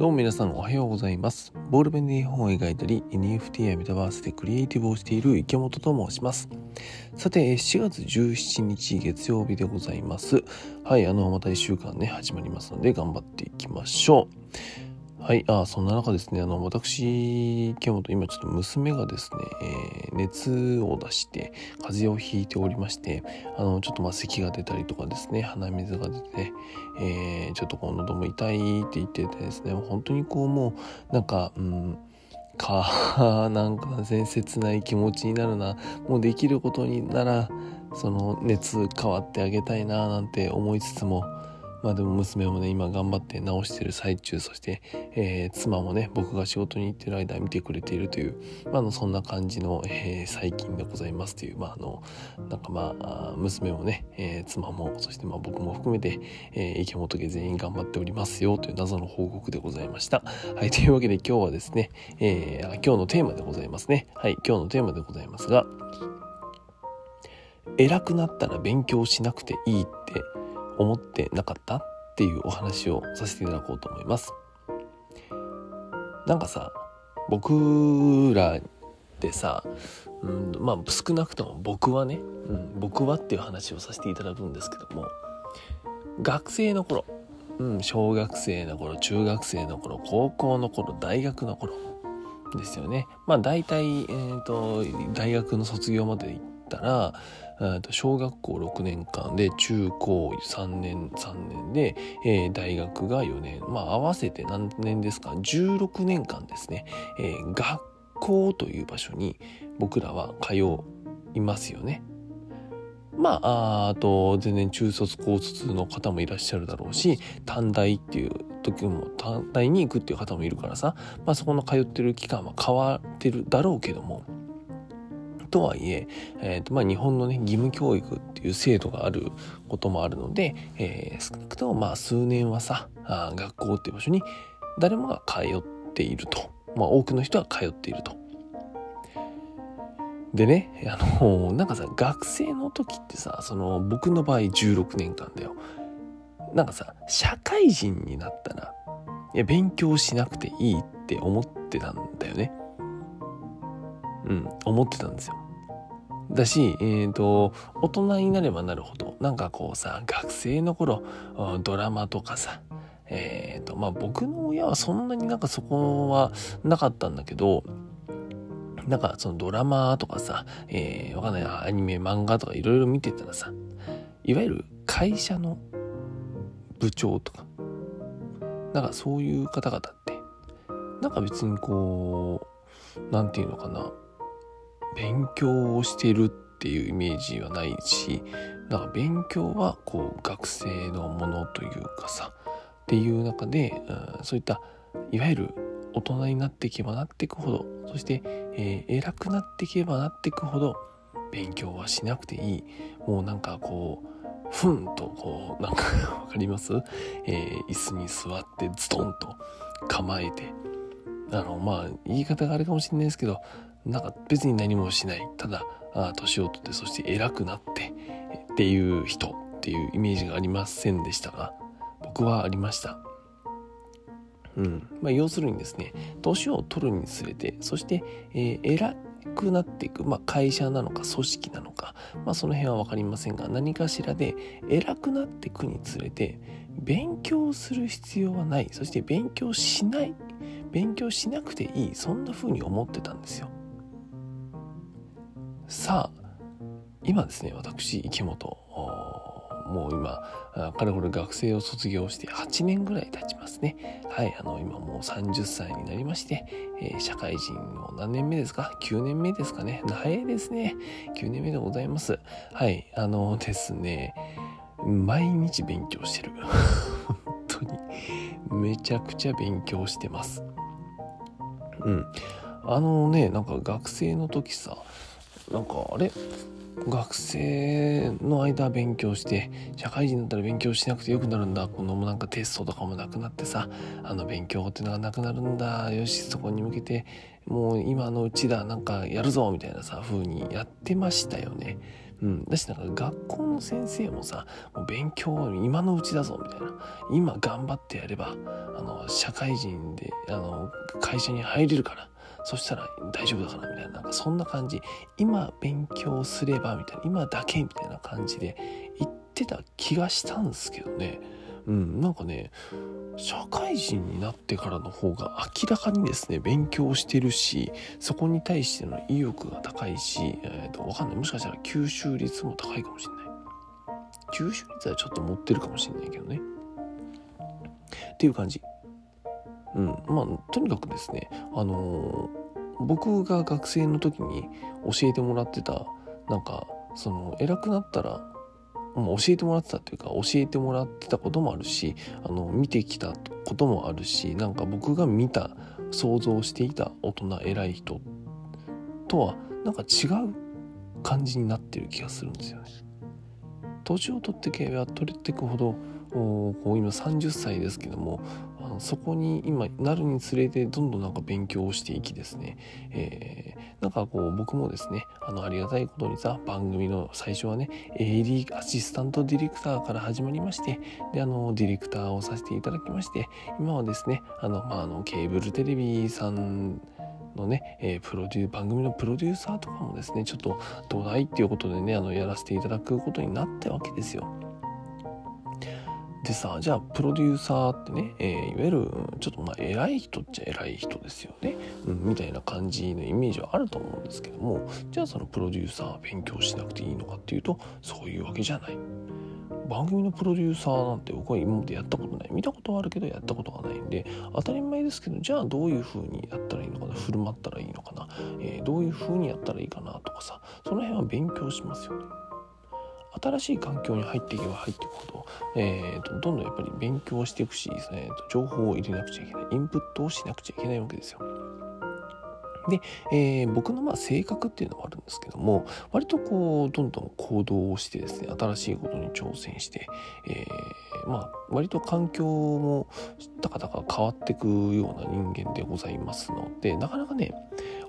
どうも皆さんおはようございます。ボールペンで絵本を描いたり、NFT やメタバースでクリエイティブをしている池本と申します。さて、4月17日月曜日でございます。はい、あの、また1週間ね、始まりますので頑張っていきましょう。はい、あそんな中ですね、あの、私、今日と今ちょっと娘がですね、えー、熱を出して、風邪をひいておりまして、あの、ちょっとまあ咳が出たりとかですね、鼻水が出て、えー、ちょっとこう喉も痛いって言っててですね、本当にこうもう、なんか、うん、か、なんか全切ない気持ちになるな、もうできることになら、その熱変わってあげたいな、なんて思いつつも、まあでも娘もね今頑張って直してる最中そして、えー、妻もね僕が仕事に行ってる間見てくれているという、まあ、あのそんな感じの、えー、最近でございますというまああのなんかまあ娘もね、えー、妻もそしてまあ僕も含めて、えー、池本家全員頑張っておりますよという謎の報告でございました。はいというわけで今日はですね、えー、今日のテーマでございますね。はい今日のテーマでございますが偉くなったら勉強しなくていいって思ってなかったっていうお話をさせていただこうと思います。なんかさ僕らでさ、うん、まあ少なくとも僕はね、うん、僕はっていう話をさせていただくんですけども学生の頃、うん、小学生の頃中学生の頃高校の頃大学の頃ですよね。まあ大体、えーと大学の卒業まで行ったら小学校6年間で中高3年3年で、えー、大学が4年。まあ合わせて何年ですか？16年間ですね、えー、学校という場所に僕らは通いますよね。まあ、あと全然中卒高卒の方もいらっしゃるだろうし短大っていう時も短大に行くっていう方もいるからさ、まあ、そこの通ってる期間は変わってるだろうけどもとはいええーとまあ、日本のね義務教育っていう制度があることもあるので、えー、少なくともまあ数年はさあ学校っていう場所に誰もが通っていると、まあ、多くの人は通っていると。でね、あの、なんかさ、学生の時ってさ、その、僕の場合16年間だよ。なんかさ、社会人になったら、いや、勉強しなくていいって思ってたんだよね。うん、思ってたんですよ。だし、えーと、大人になればなるほどなんかこうさ学生の頃ドラマとかさえーとまあ僕の親はそんなになんかそこはなかったんだけどなんかそのドラマとかさ、えー、わかんないアニメ漫画とかいろいろ見てたらさいわゆる会社の部長とかなんかそういう方々ってなんか別にこう何て言うのかな勉強をしてるっていうイメージはないしだから勉強はこう学生のものというかさっていう中で、うん、そういったいわゆる大人になっていけばなっていくほどそして、えー、偉くなっていけばなっていくほど勉強はしなくていい。もうなんかこうふんとこうなんか わかります、えー、椅子に座ってズドンと構えて。あのまあ言い方があれかもしれないですけどなんか別に何もしない。ただ年を取ってそして偉くなってっていう人っていうイメージがありませんでしたが僕はありました。うん。まあ、要するにですね年を取るにつれてそして、えー、偉くなっていく、まあ、会社なのか組織なのか、まあ、その辺は分かりませんが何かしらで偉くなっていくにつれて勉強する必要はない。そして勉強しない。勉強しなくていい。そんな風に思ってたんですよ。さあ今ですね私池本。もう今かれこれ学生を卒業して8年ぐらい経ちますね。はいあの今もう30歳になりまして、えー、社会人の何年目ですか？9年目ですかね。早いですね。9年目でございます。はいあのですね毎日勉強してる。本当にめちゃくちゃ勉強してます。うん。あのねなんか学生の時さなんかあれ？学生の間勉強して社会人だったら勉強しなくてよくなるんだ。このなんかテストとかもなくなってさあの勉強っていうのがなくなるんだ。よしそこに向けてもう今のうちだなんかやるぞみたいなさ風にやってましたよね。うん、だしなんか学校の先生もさもう勉強は今のうちだぞみたいな。今頑張ってやればあの社会人であの会社に入れるから。そしたら大丈夫だからみたいななんかそんな感じ。今勉強すればみたいな今だけみたいな感じで言ってた気がしたんですけどね。うんなんかね社会人になってからの方が明らかにですね勉強してるしそこに対しての意欲が高いし、えー、とわかんない。もしかしたら吸収率も高いかもしれない。吸収率はちょっと持ってるかもしれないけどね。っていう感じ。うんまあとにかくですねあのー、僕が学生の時に教えてもらってたなんかその偉くなったら教えてもらってたっていうか教えてもらってたこともあるしあの見てきたこともあるしなんか僕が見た想像していた大人偉い人とはなんか違う感じになってる気がするんですよね。年を取ってけば取れていくほどこう今30歳ですけどもそこに今なるにつれてどんどんなんか勉強をしていきですね、えー、なんかこう僕もですねあのありがたいことにさ番組の最初はね AD アシスタントディレクターから始まりましてであのディレクターをさせていただきまして今はですねあの、まあ、あのケーブルテレビさんのね、えー、プロデュー番組のプロデューサーとかもですねちょっとどうだいっていうことでねあのやらせていただくことになったわけですよ。でさじゃあプロデューサーってね、えー、いわゆるちょっとまあ偉い人っちゃ偉い人ですよね、うん、みたいな感じのイメージはあると思うんですけどもじゃあそのプロデューサー勉強しなくていいのかっていうとそういうわけじゃない。番組のプロデューサーなんて僕は今までやったことない。見たことはあるけどやったことがないんで当たり前ですけどじゃあどういう風にやったらいいのかな。振る舞ったらいいのかな、えー、どういう風にやったらいいかなとかさその辺は勉強しますよね。新しい環境に入っていけば入っていくほど、えーと、どんどんやっぱり勉強していくし、えーと、情報を入れなくちゃいけないインプットをしなくちゃいけないわけですよ。で、えー、僕のまあ性格っていうのもあるんですけども割とこうどんどん行動をしてですね新しいことに挑戦して、えー、まあ割と環境もたかたか変わっていくような人間でございますのでなかなかね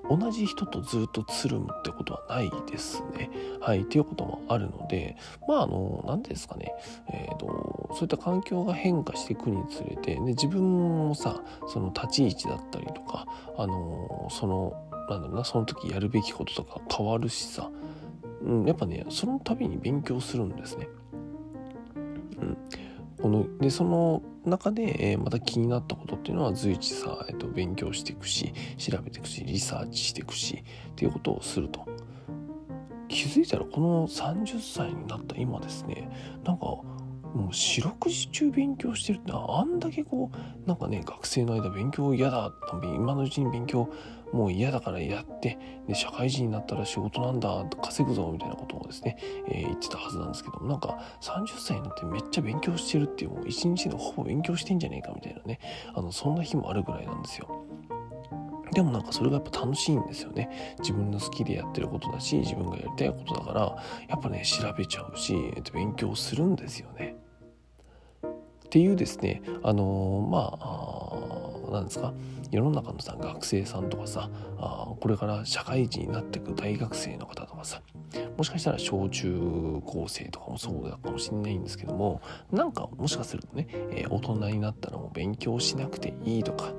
同じ人とずっとつるむってことはないですね。はい、っていうこともあるので、まあ、あの、何ですかね、え、ー、と、そういった環境が変化していくにつれて、で自分もさ、その立ち位置だったりとか、あの、その、なんだろうな、その時やるべきこととか変わるしさ、うん、やっぱね、その度に勉強するんですね。うん。このでその中で、えー、また気になったことっていうのは随一さ、えーと、勉強していくし調べていくしリサーチしていくしっていうことをすると。気づいたらこの30歳になった今ですねなんかもう四六時中勉強してるってあんだけこうなんかね学生の間勉強嫌だ今のうちに勉強もう嫌だからやってで社会人になったら仕事なんだ稼ぐぞみたいなことをですね、えー、言ってたはずなんですけどなんか30歳になってめっちゃ勉強してるっていうもう一日でほぼ勉強してんじゃねえかみたいなねあのそんな日もあるぐらいなんですよ。でもなんかそれがやっぱ楽しいんですよね。自分の好きでやってることだし、自分がやりたいことだから、やっぱね、調べちゃうし、えっと勉強するんですよね。っていうですね、あのー、まあ、なんですか、世の中のさ学生さんとかさあこれから社会人になっていく大学生の方とかさもしかしたら小中高生とかもそうだかもしれないんですけどもなんかもしかするとね、えー、大人になったらもう勉強しなくていいとか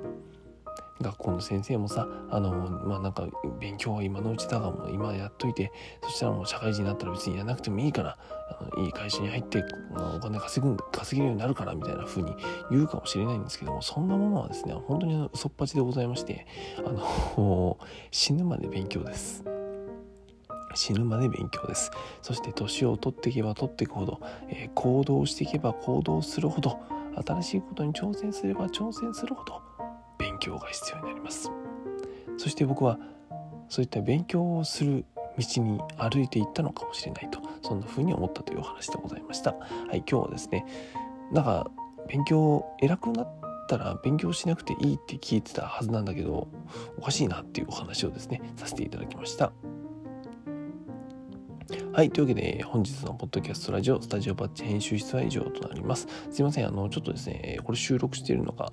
学校の先生もさあのまあなんか勉強は今のうちだがもう今やっといてそしたらもう社会人になったら別にやらなくてもいいからあのいい会社に入ってお金稼ぐ稼げるようになるからみたいな風に言うかもしれないんですけどもそんなものはですね本当に嘘っぱちでございましてあの死ぬまで勉強です。死ぬまで勉強ですそして年を取っていけば取っていくほど、えー、行動していけば行動するほど新しいことに挑戦すれば挑戦するほど強が必要になります。そして僕はそういった勉強をする道に歩いていったのかもしれないとそんな風に思ったというお話でございました。はい今日はですねなんか勉強偉くなったら勉強しなくていいって聞いてたはずなんだけどおかしいなっていうお話をですねさせていただきました。はい。というわけで、本日のポッドキャストラジオ、スタジオバッチ編集室は以上となります。すいません。あの、ちょっとですね、これ収録しているのが、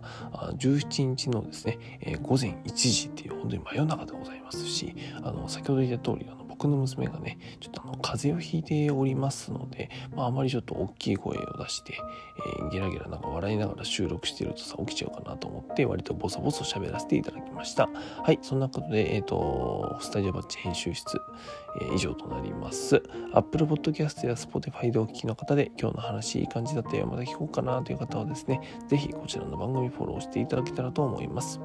17日のですね、午前1時っていう、本当に真夜中でございますし、あの、先ほど言った通り、僕の娘がねちょっとあの風邪をひいておりますので、まあ、あまりちょっと大きい声を出して、えー、ゲラゲラなんか笑いながら収録してるとさ起きちゃうかなと思って割とボソボソ喋らせていただきました。はいそんなことでえっ、ー、とスタジオバッチ編集室、えー、以上となります。Apple Podcast や Spotify でお聞きの方で今日の話いい感じだったよまた聞こうかなという方はですね是非こちらの番組フォローしていただけたらと思います。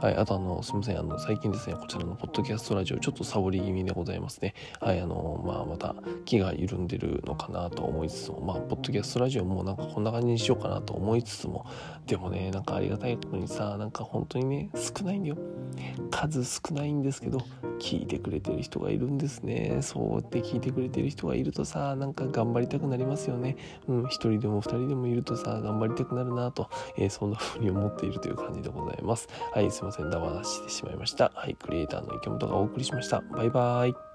はい、あとあの、すみません、あの、最近ですね、こちらのポッドキャストラジオ、ちょっとサボり気味でございますね。はい、あの、まあ、また気が緩んでるのかなと思いつつも、まあ、ポッドキャストラジオもなんかこんな感じにしようかなと思いつつも、でもね、なんかありがたいことにさ、なんか本当にね、少ないんだよ。数少ないんですけど、聞いてくれてる人がいるんですね。そうって聞いてくれてる人がいるとさ、なんか頑張りたくなりますよね。うん、一人でも二人でもいるとさ、頑張りたくなるなと、えー、そんな風に思っているという感じでございます。はい、すいません、だ話してしまいました。はい、クリエイターの池本がお送りしました。バイバーイ。